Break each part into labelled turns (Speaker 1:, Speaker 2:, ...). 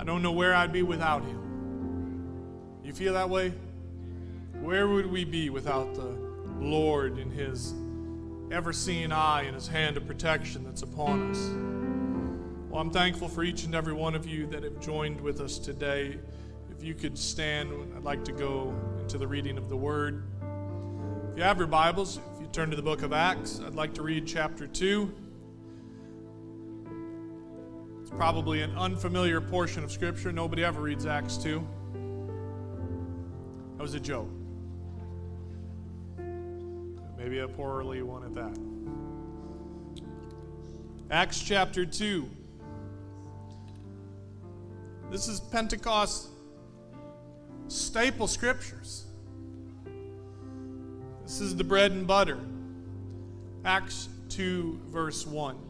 Speaker 1: I don't know where I'd be without him. You feel that way? Where would we be without the Lord and his ever seeing eye and his hand of protection that's upon us? Well, I'm thankful for each and every one of you that have joined with us today. If you could stand, I'd like to go into the reading of the word. If you have your Bibles, if you turn to the book of Acts, I'd like to read chapter 2. It's probably an unfamiliar portion of Scripture. Nobody ever reads Acts 2. That was a joke. Maybe a poorly one at that. Acts chapter 2. This is Pentecost staple scriptures. This is the bread and butter. Acts 2, verse 1.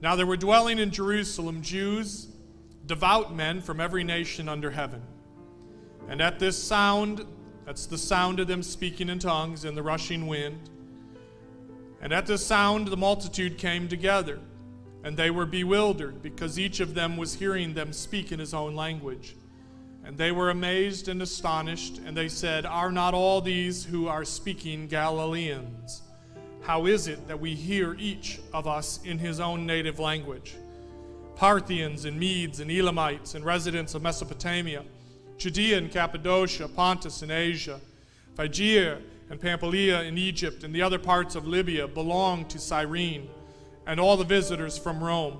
Speaker 1: Now there were dwelling in Jerusalem Jews, devout men from every nation under heaven. And at this sound, that's the sound of them speaking in tongues in the rushing wind, and at this sound the multitude came together, and they were bewildered because each of them was hearing them speak in his own language. And they were amazed and astonished, and they said, Are not all these who are speaking Galileans? How is it that we hear each of us in his own native language? Parthians and Medes and Elamites and residents of Mesopotamia, Judea and Cappadocia, Pontus and Asia, Phrygia and Pamphylia in Egypt, and the other parts of Libya belong to Cyrene, and all the visitors from Rome,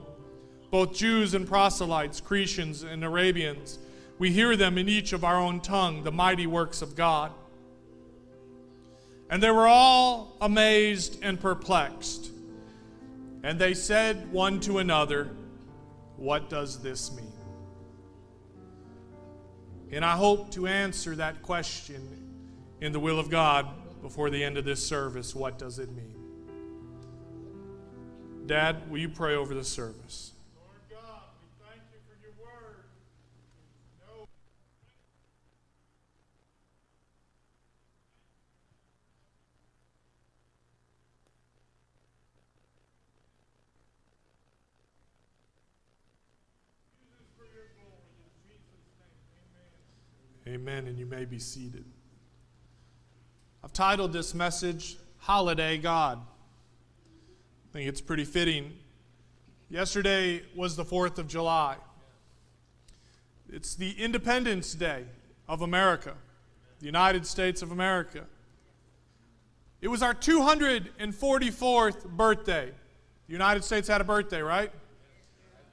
Speaker 1: both Jews and proselytes, Cretians and Arabians we hear them in each of our own tongue, the mighty works of God. And they were all amazed and perplexed. And they said one to another, What does this mean? And I hope to answer that question in the will of God before the end of this service. What does it mean? Dad, will you pray over the service? Amen. And you may be seated. I've titled this message Holiday God. I think it's pretty fitting. Yesterday was the 4th of July. It's the Independence Day of America, the United States of America. It was our 244th birthday. The United States had a birthday, right?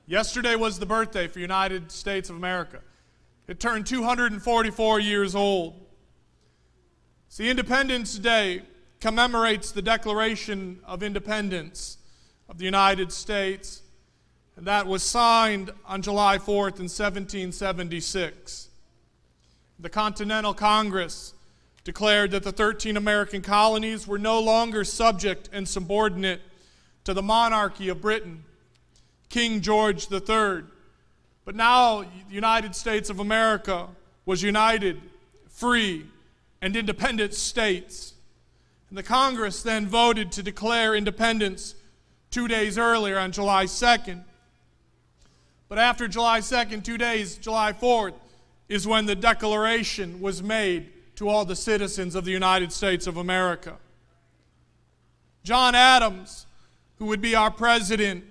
Speaker 1: Yesterday was the birthday for United States of America. It turned 244 years old. See, Independence Day commemorates the Declaration of Independence of the United States, and that was signed on July 4th in 1776. The Continental Congress declared that the 13 American colonies were no longer subject and subordinate to the monarchy of Britain. King George III but now the United States of America was united, free, and independent states. And the Congress then voted to declare independence two days earlier on July 2nd. But after July 2nd, two days, July 4th, is when the declaration was made to all the citizens of the United States of America. John Adams, who would be our president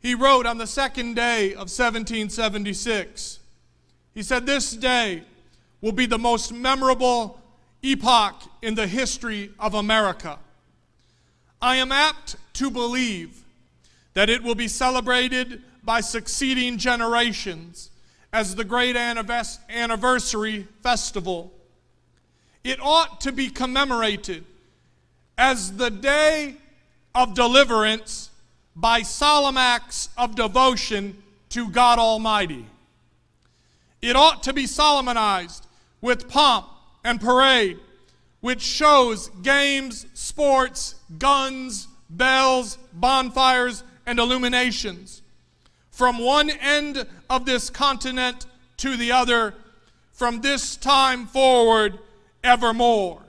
Speaker 1: he wrote on the second day of 1776, he said, This day will be the most memorable epoch in the history of America. I am apt to believe that it will be celebrated by succeeding generations as the great anniversary festival. It ought to be commemorated as the day of deliverance by solemn acts of devotion to God Almighty. It ought to be solemnized with pomp and parade, which shows games, sports, guns, bells, bonfires, and illuminations. From one end of this continent to the other, from this time forward, evermore.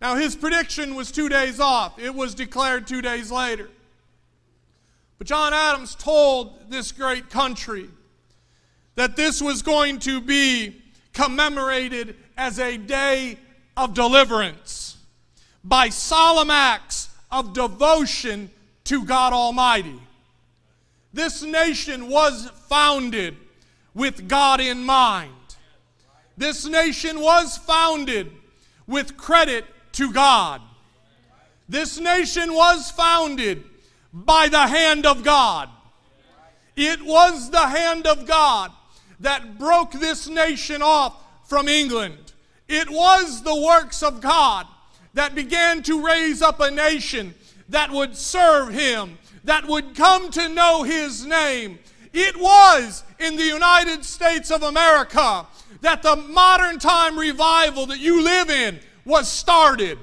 Speaker 1: Now, his prediction was two days off. It was declared two days later. But John Adams told this great country that this was going to be commemorated as a day of deliverance by solemn acts of devotion to God Almighty. This nation was founded with God in mind. This nation was founded with credit to God. This nation was founded by the hand of God. It was the hand of God that broke this nation off from England. It was the works of God that began to raise up a nation that would serve Him, that would come to know His name. It was in the United States of America that the modern time revival that you live in was started.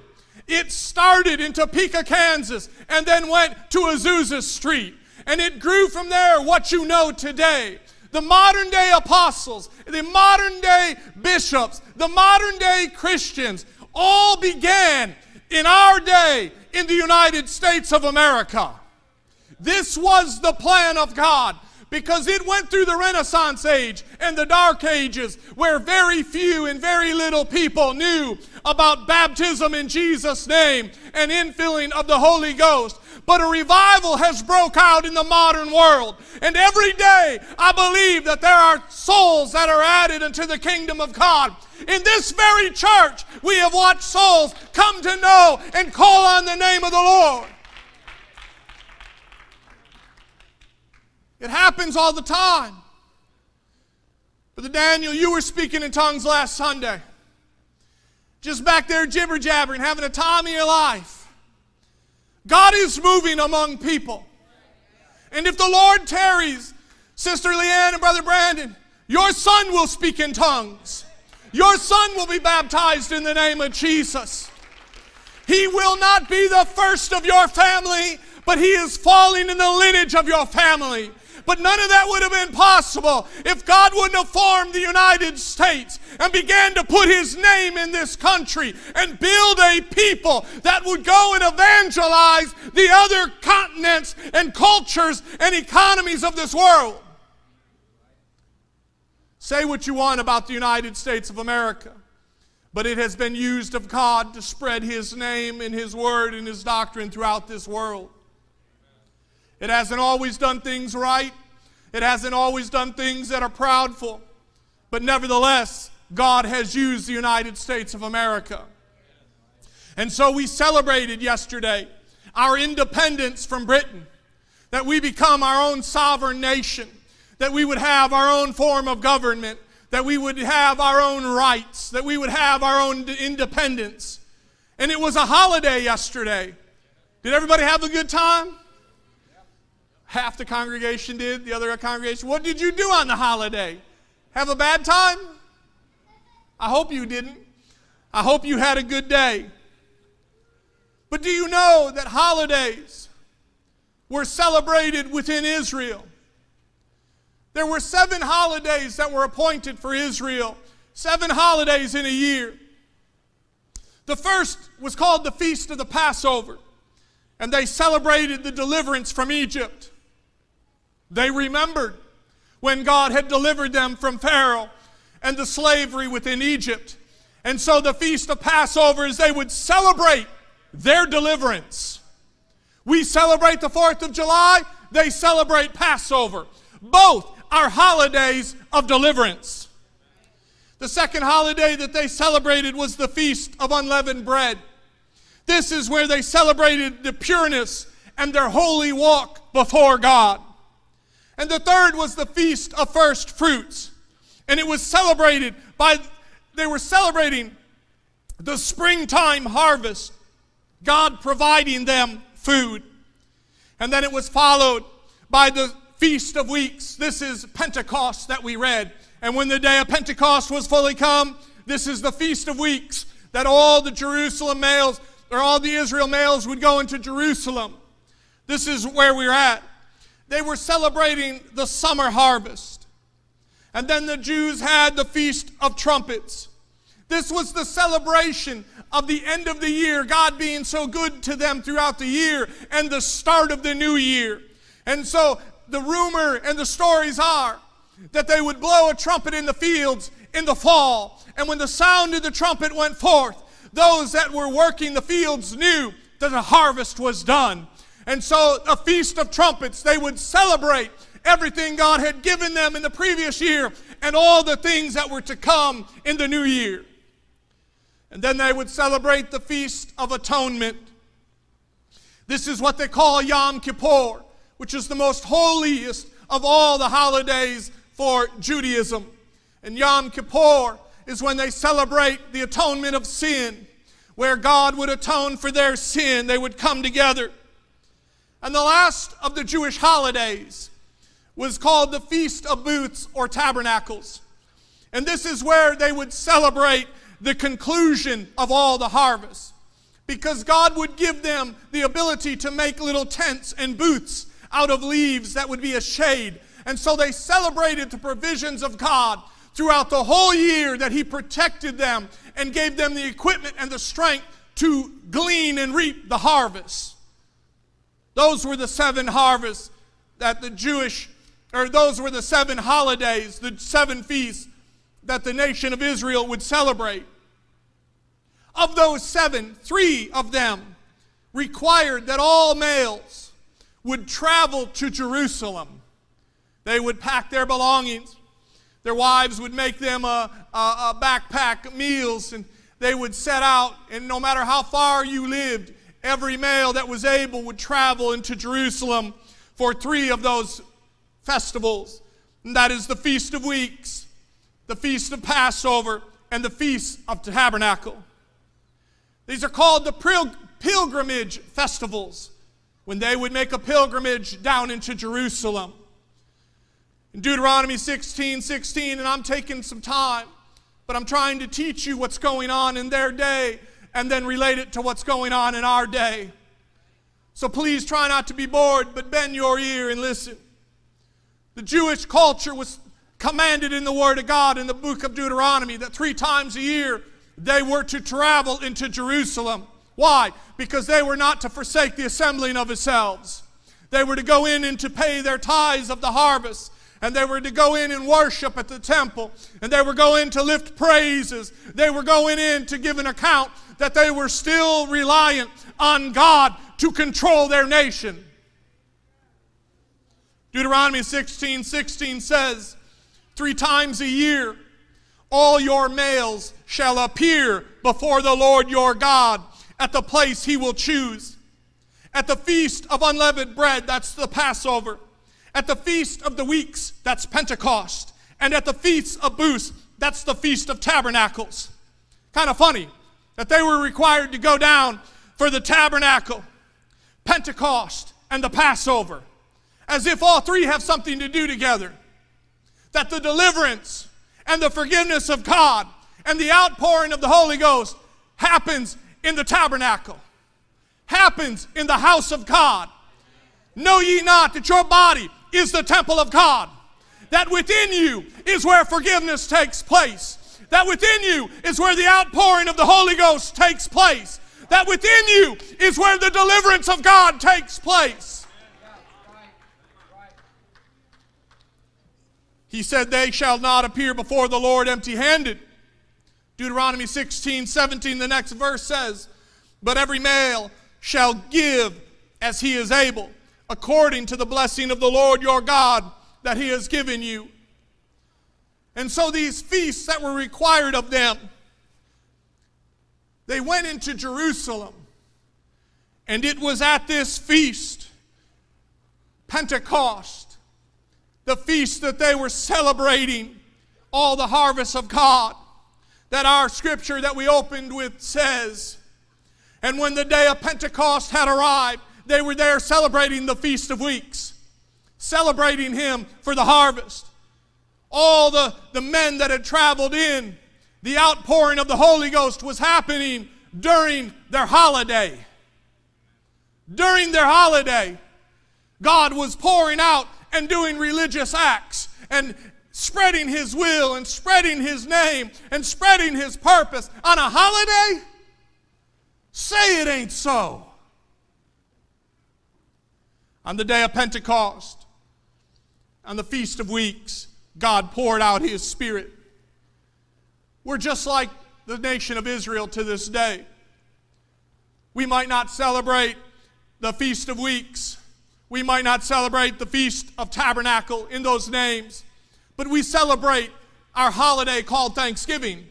Speaker 1: It started in Topeka, Kansas, and then went to Azusa Street. And it grew from there what you know today. The modern day apostles, the modern day bishops, the modern day Christians all began in our day in the United States of America. This was the plan of God because it went through the Renaissance age and the Dark Ages where very few and very little people knew about baptism in Jesus' name and infilling of the Holy Ghost. But a revival has broke out in the modern world. And every day I believe that there are souls that are added into the kingdom of God. In this very church, we have watched souls come to know and call on the name of the Lord. It happens all the time. Brother Daniel, you were speaking in tongues last Sunday. Just back there jibber jabbering, having a time of your life. God is moving among people. And if the Lord tarries, Sister Leanne and Brother Brandon, your son will speak in tongues. Your son will be baptized in the name of Jesus. He will not be the first of your family, but he is falling in the lineage of your family. But none of that would have been possible if God wouldn't have formed the United States and began to put His name in this country and build a people that would go and evangelize the other continents and cultures and economies of this world. Say what you want about the United States of America, but it has been used of God to spread His name and His word and His doctrine throughout this world. It hasn't always done things right. It hasn't always done things that are proudful. But nevertheless, God has used the United States of America. And so we celebrated yesterday our independence from Britain, that we become our own sovereign nation, that we would have our own form of government, that we would have our own rights, that we would have our own independence. And it was a holiday yesterday. Did everybody have a good time? Half the congregation did, the other congregation. What did you do on the holiday? Have a bad time? I hope you didn't. I hope you had a good day. But do you know that holidays were celebrated within Israel? There were seven holidays that were appointed for Israel, seven holidays in a year. The first was called the Feast of the Passover, and they celebrated the deliverance from Egypt. They remembered when God had delivered them from Pharaoh and the slavery within Egypt. And so the feast of Passover is they would celebrate their deliverance. We celebrate the 4th of July, they celebrate Passover. Both are holidays of deliverance. The second holiday that they celebrated was the Feast of Unleavened Bread. This is where they celebrated the pureness and their holy walk before God. And the third was the Feast of First Fruits. And it was celebrated by, they were celebrating the springtime harvest, God providing them food. And then it was followed by the Feast of Weeks. This is Pentecost that we read. And when the day of Pentecost was fully come, this is the Feast of Weeks, that all the Jerusalem males, or all the Israel males, would go into Jerusalem. This is where we're at. They were celebrating the summer harvest. And then the Jews had the Feast of Trumpets. This was the celebration of the end of the year, God being so good to them throughout the year, and the start of the new year. And so the rumor and the stories are that they would blow a trumpet in the fields in the fall. And when the sound of the trumpet went forth, those that were working the fields knew that the harvest was done. And so, a feast of trumpets, they would celebrate everything God had given them in the previous year and all the things that were to come in the new year. And then they would celebrate the Feast of Atonement. This is what they call Yom Kippur, which is the most holiest of all the holidays for Judaism. And Yom Kippur is when they celebrate the atonement of sin, where God would atone for their sin. They would come together. And the last of the Jewish holidays was called the Feast of Booths or Tabernacles. And this is where they would celebrate the conclusion of all the harvest. Because God would give them the ability to make little tents and booths out of leaves that would be a shade. And so they celebrated the provisions of God throughout the whole year that He protected them and gave them the equipment and the strength to glean and reap the harvest. Those were the seven harvests that the Jewish, or those were the seven holidays, the seven feasts that the nation of Israel would celebrate. Of those seven, three of them required that all males would travel to Jerusalem. They would pack their belongings. Their wives would make them a, a, a backpack meals, and they would set out. And no matter how far you lived, every male that was able would travel into Jerusalem for three of those festivals. And that is the Feast of Weeks, the Feast of Passover, and the Feast of Tabernacle. These are called the pilgrimage festivals when they would make a pilgrimage down into Jerusalem. In Deuteronomy 16 16, and I'm taking some time, but I'm trying to teach you what's going on in their day and then relate it to what's going on in our day. So please try not to be bored, but bend your ear and listen. The Jewish culture was commanded in the Word of God in the book of Deuteronomy that three times a year they were to travel into Jerusalem. Why? Because they were not to forsake the assembling of themselves. They were to go in and to pay their tithes of the harvest. And they were to go in and worship at the temple. And they were going to lift praises. They were going in to give an account that they were still reliant on God to control their nation. Deuteronomy 16 16 says, Three times a year, all your males shall appear before the Lord your God at the place he will choose. At the feast of unleavened bread, that's the Passover. At the feast of the weeks, that's Pentecost. And at the feast of booths, that's the feast of tabernacles. Kind of funny that they were required to go down for the tabernacle, Pentecost, and the Passover, as if all three have something to do together. That the deliverance and the forgiveness of God and the outpouring of the Holy Ghost happens in the tabernacle, happens in the house of God. Know ye not that your body is the temple of God? That within you is where forgiveness takes place. That within you is where the outpouring of the Holy Ghost takes place. That within you is where the deliverance of God takes place. He said, They shall not appear before the Lord empty handed. Deuteronomy 16, 17, the next verse says, But every male shall give as he is able, according to the blessing of the Lord your God that he has given you. And so these feasts that were required of them, they went into Jerusalem. And it was at this feast, Pentecost, the feast that they were celebrating all the harvest of God, that our scripture that we opened with says, and when the day of Pentecost had arrived, they were there celebrating the Feast of Weeks, celebrating Him for the harvest. All the, the men that had traveled in, the outpouring of the Holy Ghost was happening during their holiday. During their holiday, God was pouring out and doing religious acts and spreading His will and spreading His name and spreading His purpose on a holiday? Say it ain't so. On the day of Pentecost, on the Feast of Weeks, God poured out His Spirit. We're just like the nation of Israel to this day. We might not celebrate the Feast of Weeks. We might not celebrate the Feast of Tabernacle in those names, but we celebrate our holiday called Thanksgiving,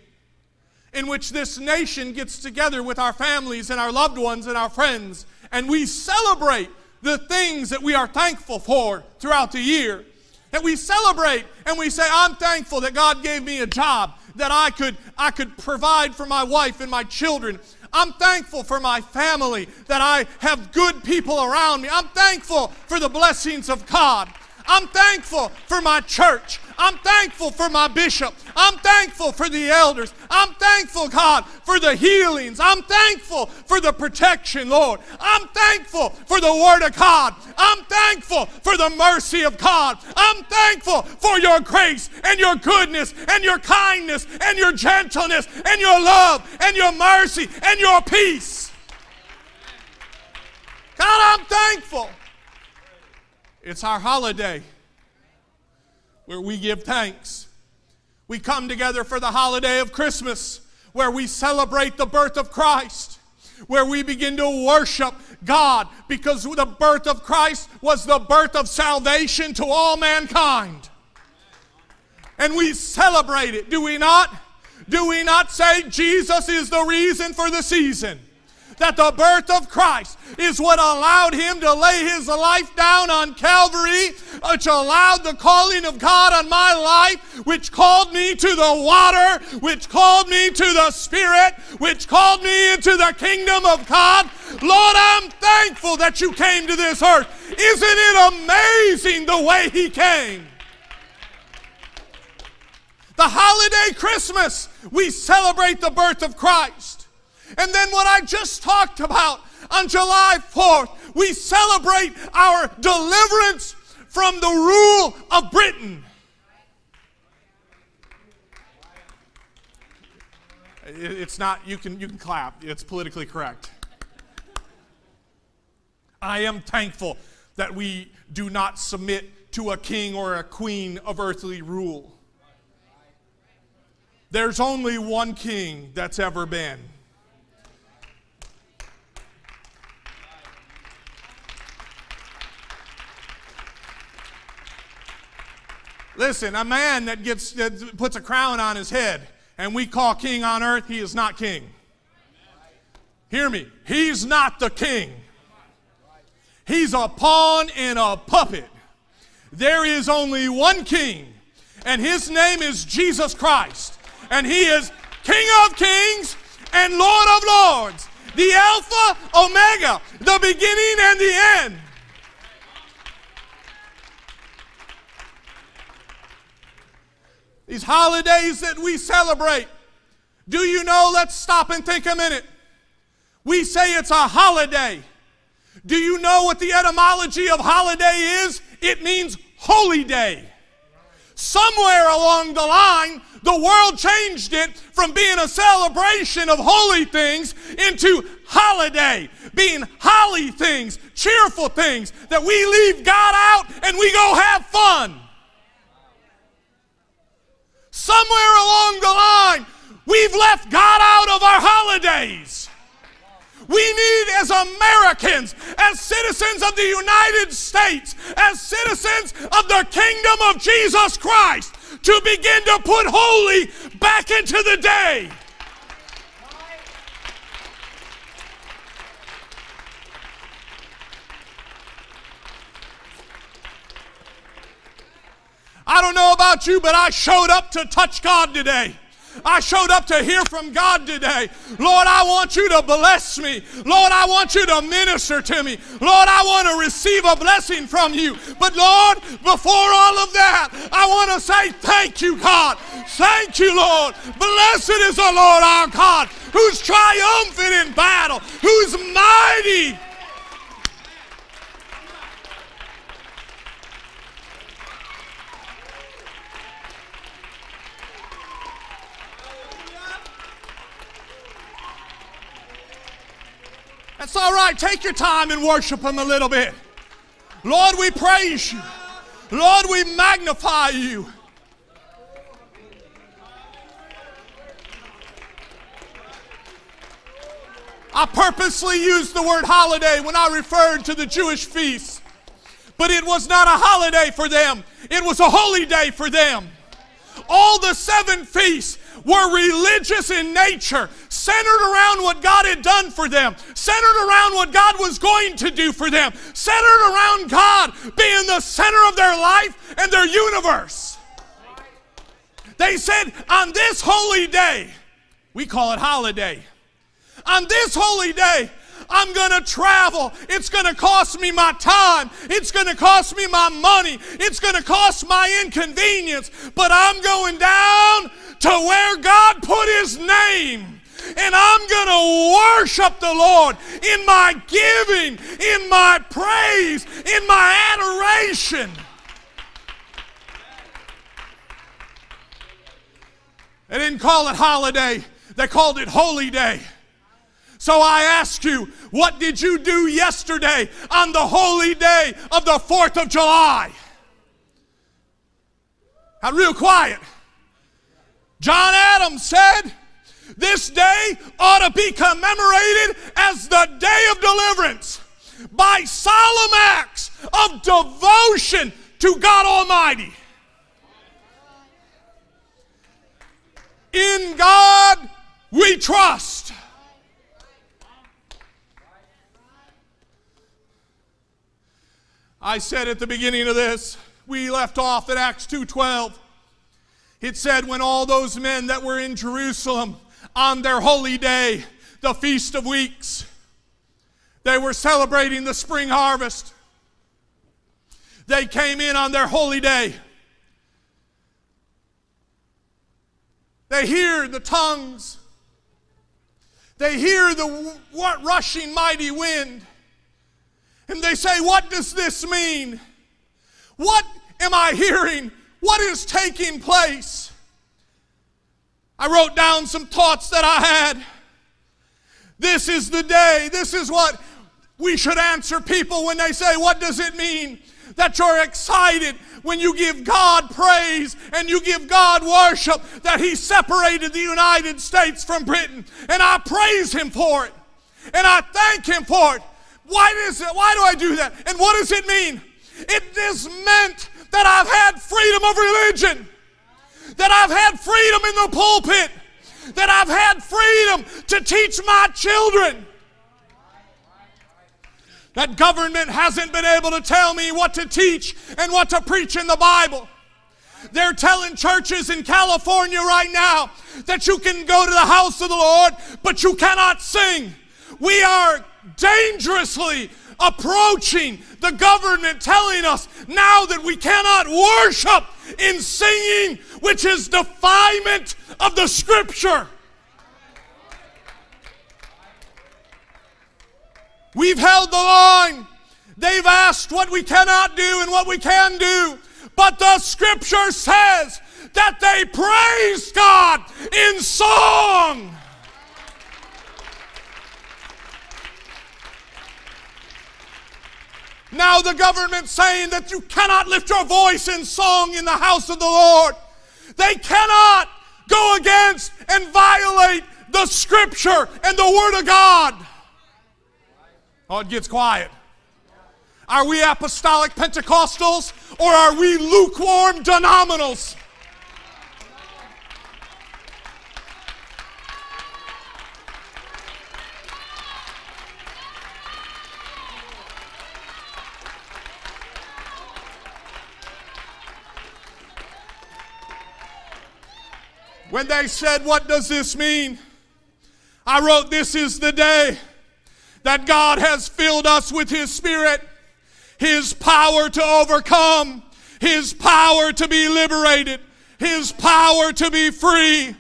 Speaker 1: in which this nation gets together with our families and our loved ones and our friends, and we celebrate the things that we are thankful for throughout the year. And we celebrate and we say, I'm thankful that God gave me a job that I could, I could provide for my wife and my children. I'm thankful for my family, that I have good people around me. I'm thankful for the blessings of God. I'm thankful for my church. I'm thankful for my bishop. I'm thankful for the elders. I'm thankful, God, for the healings. I'm thankful for the protection, Lord. I'm thankful for the Word of God. I'm thankful for the mercy of God. I'm thankful for your grace and your goodness and your kindness and your gentleness and your love and your mercy and your peace. God, I'm thankful. It's our holiday where we give thanks. We come together for the holiday of Christmas where we celebrate the birth of Christ, where we begin to worship God because the birth of Christ was the birth of salvation to all mankind. And we celebrate it, do we not? Do we not say Jesus is the reason for the season? That the birth of Christ is what allowed him to lay his life down on Calvary, which allowed the calling of God on my life, which called me to the water, which called me to the Spirit, which called me into the kingdom of God. Lord, I'm thankful that you came to this earth. Isn't it amazing the way he came? The holiday Christmas, we celebrate the birth of Christ. And then what I just talked about on July 4th, we celebrate our deliverance from the rule of Britain. It's not, you can, you can clap, it's politically correct. I am thankful that we do not submit to a king or a queen of earthly rule. There's only one king that's ever been. Listen, a man that gets that puts a crown on his head and we call king on earth, he is not king. Hear me. He's not the king. He's a pawn in a puppet. There is only one king, and his name is Jesus Christ. And he is King of kings and Lord of lords, the Alpha, Omega, the beginning and the end. These holidays that we celebrate. Do you know? Let's stop and think a minute. We say it's a holiday. Do you know what the etymology of holiday is? It means holy day. Somewhere along the line, the world changed it from being a celebration of holy things into holiday, being holly things, cheerful things, that we leave God out and we go have fun. Somewhere along the line, we've left God out of our holidays. We need, as Americans, as citizens of the United States, as citizens of the kingdom of Jesus Christ, to begin to put holy back into the day. I don't know about you, but I showed up to touch God today. I showed up to hear from God today. Lord, I want you to bless me. Lord, I want you to minister to me. Lord, I want to receive a blessing from you. But Lord, before all of that, I want to say thank you, God. Thank you, Lord. Blessed is the Lord our God, who's triumphant in battle, who's mighty. That's all right. Take your time and worship Him a little bit. Lord, we praise you. Lord, we magnify you. I purposely used the word holiday when I referred to the Jewish feasts. But it was not a holiday for them, it was a holy day for them. All the seven feasts were religious in nature, centered around what God had done for them, centered around what God was going to do for them, centered around God being the center of their life and their universe. They said, on this holy day, we call it holiday, on this holy day, I'm going to travel. It's going to cost me my time. It's going to cost me my money. It's going to cost my inconvenience. But I'm going down to where God put His name. And I'm going to worship the Lord in my giving, in my praise, in my adoration. They didn't call it holiday, they called it holy day. So I ask you, what did you do yesterday on the holy day of the 4th of July? Got real quiet. John Adams said, This day ought to be commemorated as the day of deliverance by solemn acts of devotion to God Almighty. In God we trust. I said at the beginning of this, we left off at Acts 2:12. It said, when all those men that were in Jerusalem on their holy day, the Feast of Weeks, they were celebrating the spring harvest. They came in on their holy day. They hear the tongues. They hear the what rushing mighty wind. And they say, What does this mean? What am I hearing? What is taking place? I wrote down some thoughts that I had. This is the day. This is what we should answer people when they say, What does it mean? That you're excited when you give God praise and you give God worship that He separated the United States from Britain. And I praise Him for it. And I thank Him for it. Why, does it, why do I do that? And what does it mean? It is meant that I've had freedom of religion, that I've had freedom in the pulpit, that I've had freedom to teach my children. That government hasn't been able to tell me what to teach and what to preach in the Bible. They're telling churches in California right now that you can go to the house of the Lord, but you cannot sing. We are dangerously approaching the government telling us now that we cannot worship in singing, which is defilement of the scripture. We've held the line. They've asked what we cannot do and what we can do. But the scripture says that they praise God in song. Now the government saying that you cannot lift your voice in song in the house of the Lord. They cannot go against and violate the scripture and the word of God. Oh, it gets quiet. Are we apostolic Pentecostals or are we lukewarm denominals? When they said, What does this mean? I wrote, This is the day that God has filled us with His Spirit, His power to overcome, His power to be liberated, His power to be free.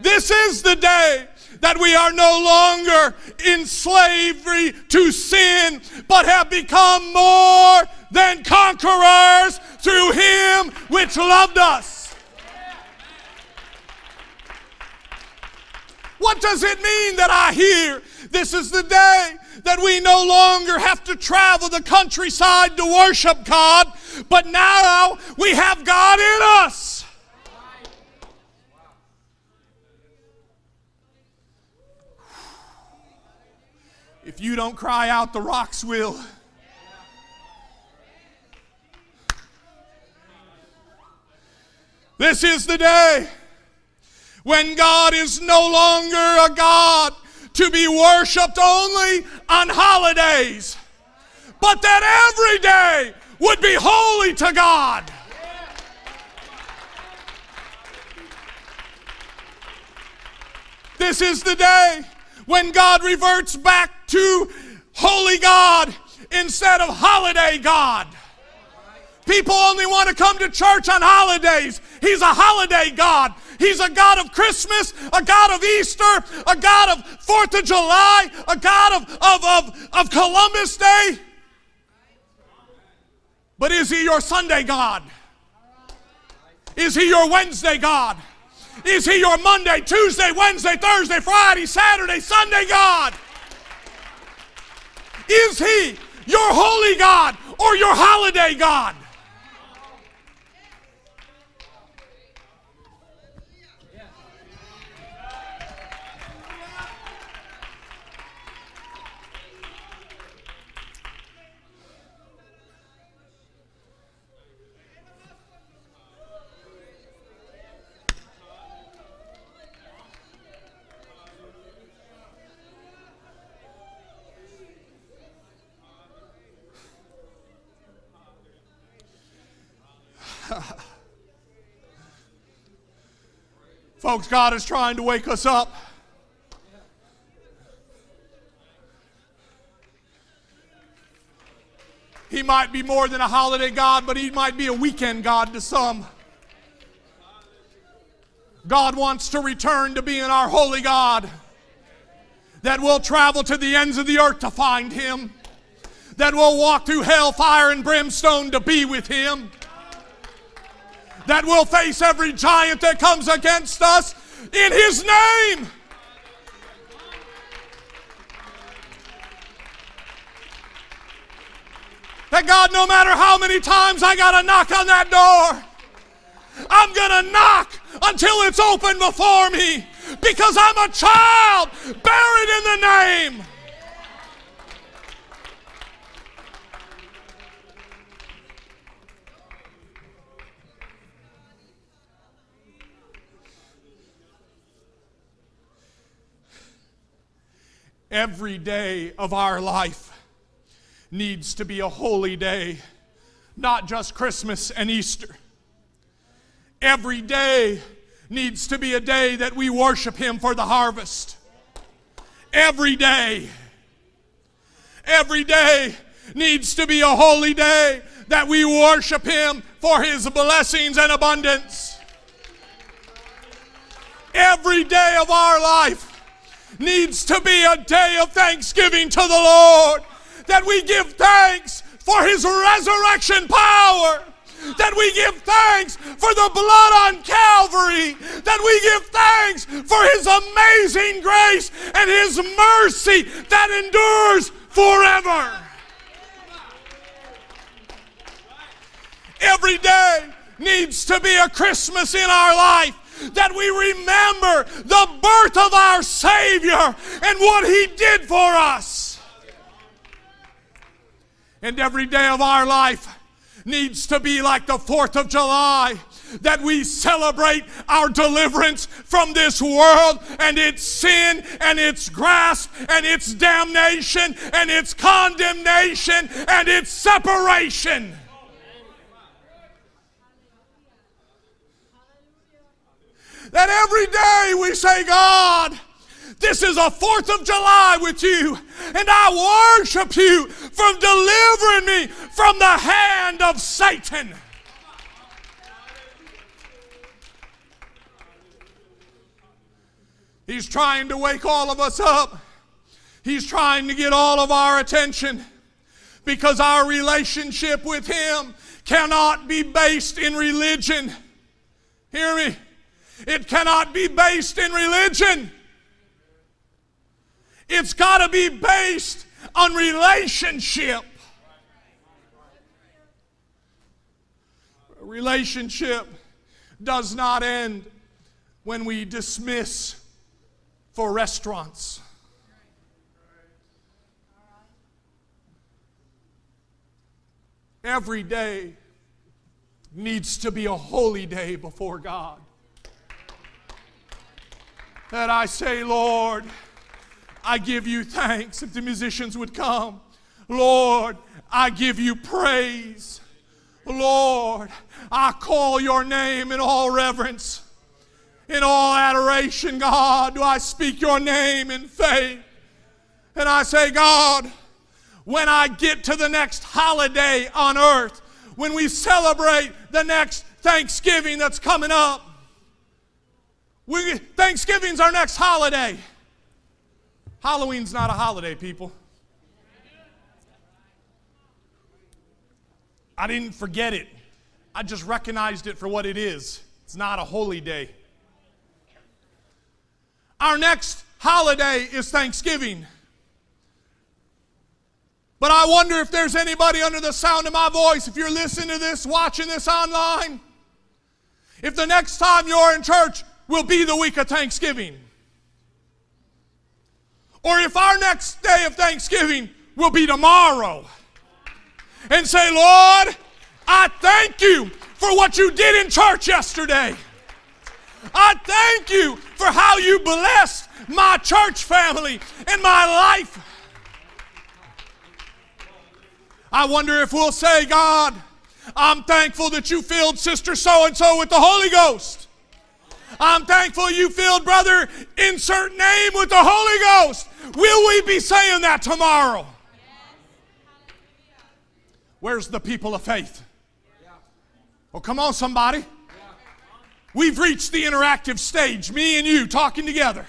Speaker 1: This is the day that we are no longer in slavery to sin, but have become more than conquerors through Him which loved us. What does it mean that I hear this is the day that we no longer have to travel the countryside to worship God, but now we have God in us. If you don't cry out, the rocks will. This is the day when God is no longer a God to be worshiped only on holidays, but that every day would be holy to God. This is the day when God reverts back to holy God instead of holiday God. People only want to come to church on holidays. He's a holiday God. He's a God of Christmas, a God of Easter, a God of Fourth of July, a God of, of, of, of Columbus Day. But is He your Sunday God? Is He your Wednesday God? Is He your Monday, Tuesday, Wednesday, Thursday, Friday, Saturday, Sunday God? Is He your holy God or your holiday God? Folks, God is trying to wake us up. He might be more than a holiday God, but he might be a weekend God to some. God wants to return to being our holy God, that will travel to the ends of the earth to find him, that will walk through hell, fire, and brimstone to be with him that will face every giant that comes against us in His name. That God, no matter how many times I got to knock on that door, I'm going to knock until it's open before me because I'm a child buried in the name. Every day of our life needs to be a holy day, not just Christmas and Easter. Every day needs to be a day that we worship Him for the harvest. Every day. Every day needs to be a holy day that we worship Him for His blessings and abundance. Every day of our life needs to be a day of thanksgiving to the Lord. That we give thanks for His resurrection power. That we give thanks for the blood on Calvary. That we give thanks for His amazing grace and His mercy that endures forever. Every day needs to be a Christmas in our life that we remember the birth of our Savior and what He did for us. And every day of our life needs to be like the 4th of July that we celebrate our deliverance from this world and its sin and its grasp and its damnation and its condemnation and its separation. That every day we say, God, this is a 4th of July with you, and I worship you from delivering me from the hand of Satan. He's trying to wake all of us up. He's trying to get all of our attention because our relationship with Him cannot be based in religion. Hear me? It cannot be based in religion. It's got to be based on relationship. Relationship does not end when we dismiss for restaurants. Every day needs to be a holy day before God. That I say, Lord, I give you thanks. If the musicians would come, Lord, I give you praise. Lord, I call your name in all reverence, in all adoration, God. Do I speak your name in faith? And I say, God, when I get to the next holiday on earth, when we celebrate the next Thanksgiving that's coming up, we, Thanksgiving's our next holiday. Halloween's not a holiday, people. I didn't forget it. I just recognized it for what it is. It's not a holy day. Our next holiday is Thanksgiving. But I wonder if there's anybody under the sound of my voice, if you're listening to this, watching this online, if the next time you're in church will be the week of Thanksgiving. Or if our next day of Thanksgiving will be tomorrow. And say, Lord, I thank you for what you did in church yesterday. I thank you for how you blessed my church family and my life. I wonder if we'll say, God, I'm thankful that you filled Sister so and so with the Holy Ghost. I'm thankful you filled Brother insert name with the Holy Ghost. Will we be saying that tomorrow? Where's the people of faith? Oh, come on, somebody. We've reached the interactive stage, me and you talking together.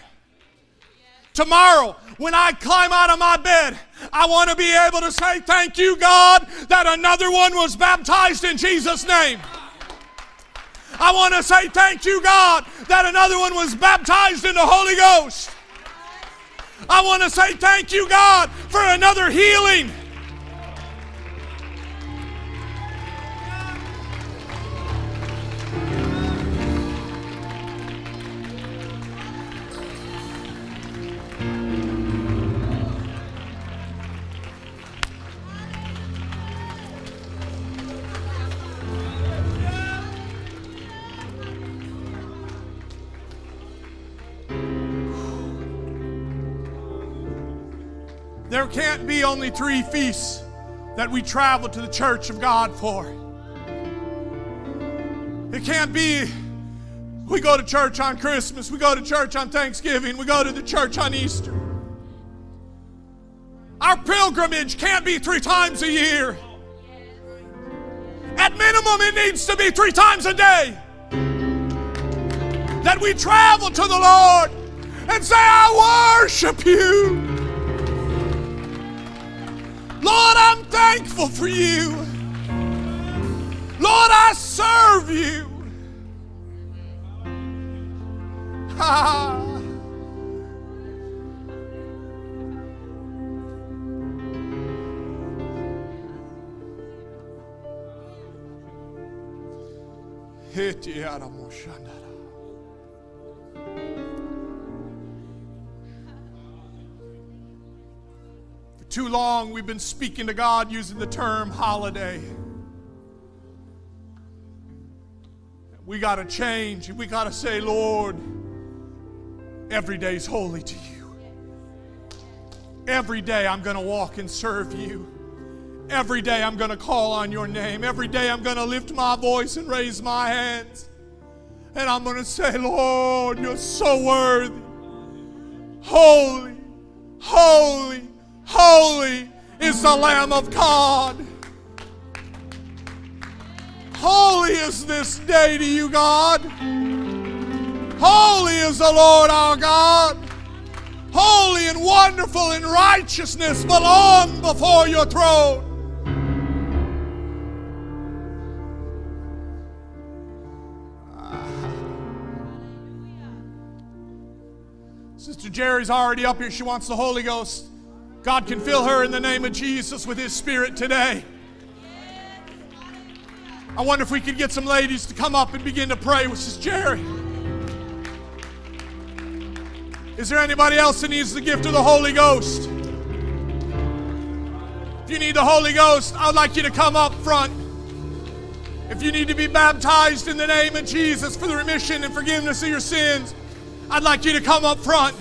Speaker 1: Tomorrow, when I climb out of my bed, I want to be able to say, Thank you, God, that another one was baptized in Jesus' name. I want to say, Thank you, God, that another one was baptized in the Holy Ghost. I want to say, Thank you, God, for another healing. There can't be only three feasts that we travel to the church of God for. It can't be we go to church on Christmas, we go to church on Thanksgiving, we go to the church on Easter. Our pilgrimage can't be three times a year. At minimum, it needs to be three times a day that we travel to the Lord and say, I worship you. Lord, I'm thankful for you. Lord, I serve you. For too long, we've been speaking to God using the term holiday. We got to change. We got to say, Lord, every day's holy to you. Every day I'm going to walk and serve you. Every day I'm going to call on your name. Every day I'm going to lift my voice and raise my hands. And I'm going to say, Lord, you're so worthy. Holy, holy, holy is the Lamb of God. Holy is this day to you, God. Holy is the Lord our God. Holy and wonderful in righteousness belong before your throne. Sister Jerry's already up here. She wants the Holy Ghost. God can fill her in the name of Jesus with His Spirit today. I wonder if we could get some ladies to come up and begin to pray with Sister Jerry. Is there anybody else that needs the gift of the Holy Ghost? If you need the Holy Ghost, I'd like you to come up front. If you need to be baptized in the name of Jesus for the remission and forgiveness of your sins, I'd like you to come up front.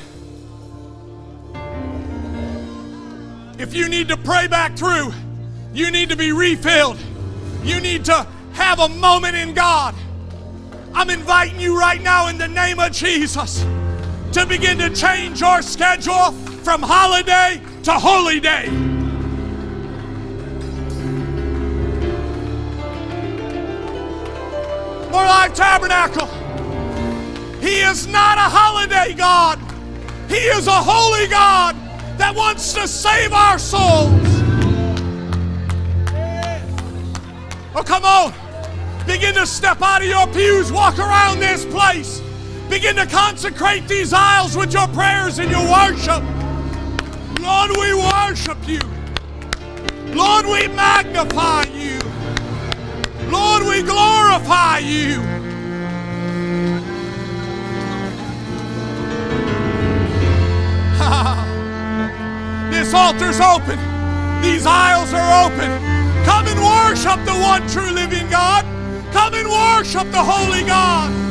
Speaker 1: If you need to pray back through, you need to be refilled. You need to have a moment in God. I'm inviting you right now in the name of Jesus to begin to change your schedule from holiday to holy day. More Life Tabernacle. He is not a holiday God. He is a holy God that wants to save our souls. Oh, come on. Begin to step out of your pews, walk around this place. Begin to consecrate these aisles with your prayers and your worship. Lord, we worship you. Lord, we magnify you. Lord, we glorify you. Altar's open. These aisles are open. Come and worship the one true living God. Come and worship the Holy God.